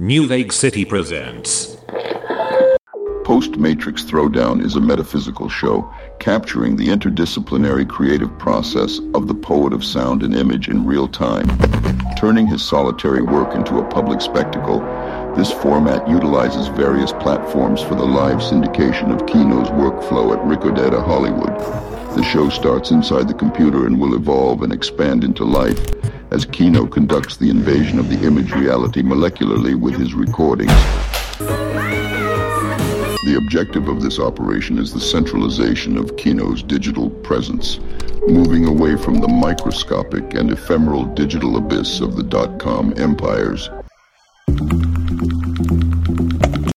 New Vague City presents. Post Matrix Throwdown is a metaphysical show capturing the interdisciplinary creative process of the poet of sound and image in real time. Turning his solitary work into a public spectacle, this format utilizes various platforms for the live syndication of Kino's workflow at Ricordata Hollywood. The show starts inside the computer and will evolve and expand into life as Kino conducts the invasion of the image reality molecularly with his recordings. The objective of this operation is the centralization of Kino's digital presence, moving away from the microscopic and ephemeral digital abyss of the dot-com empires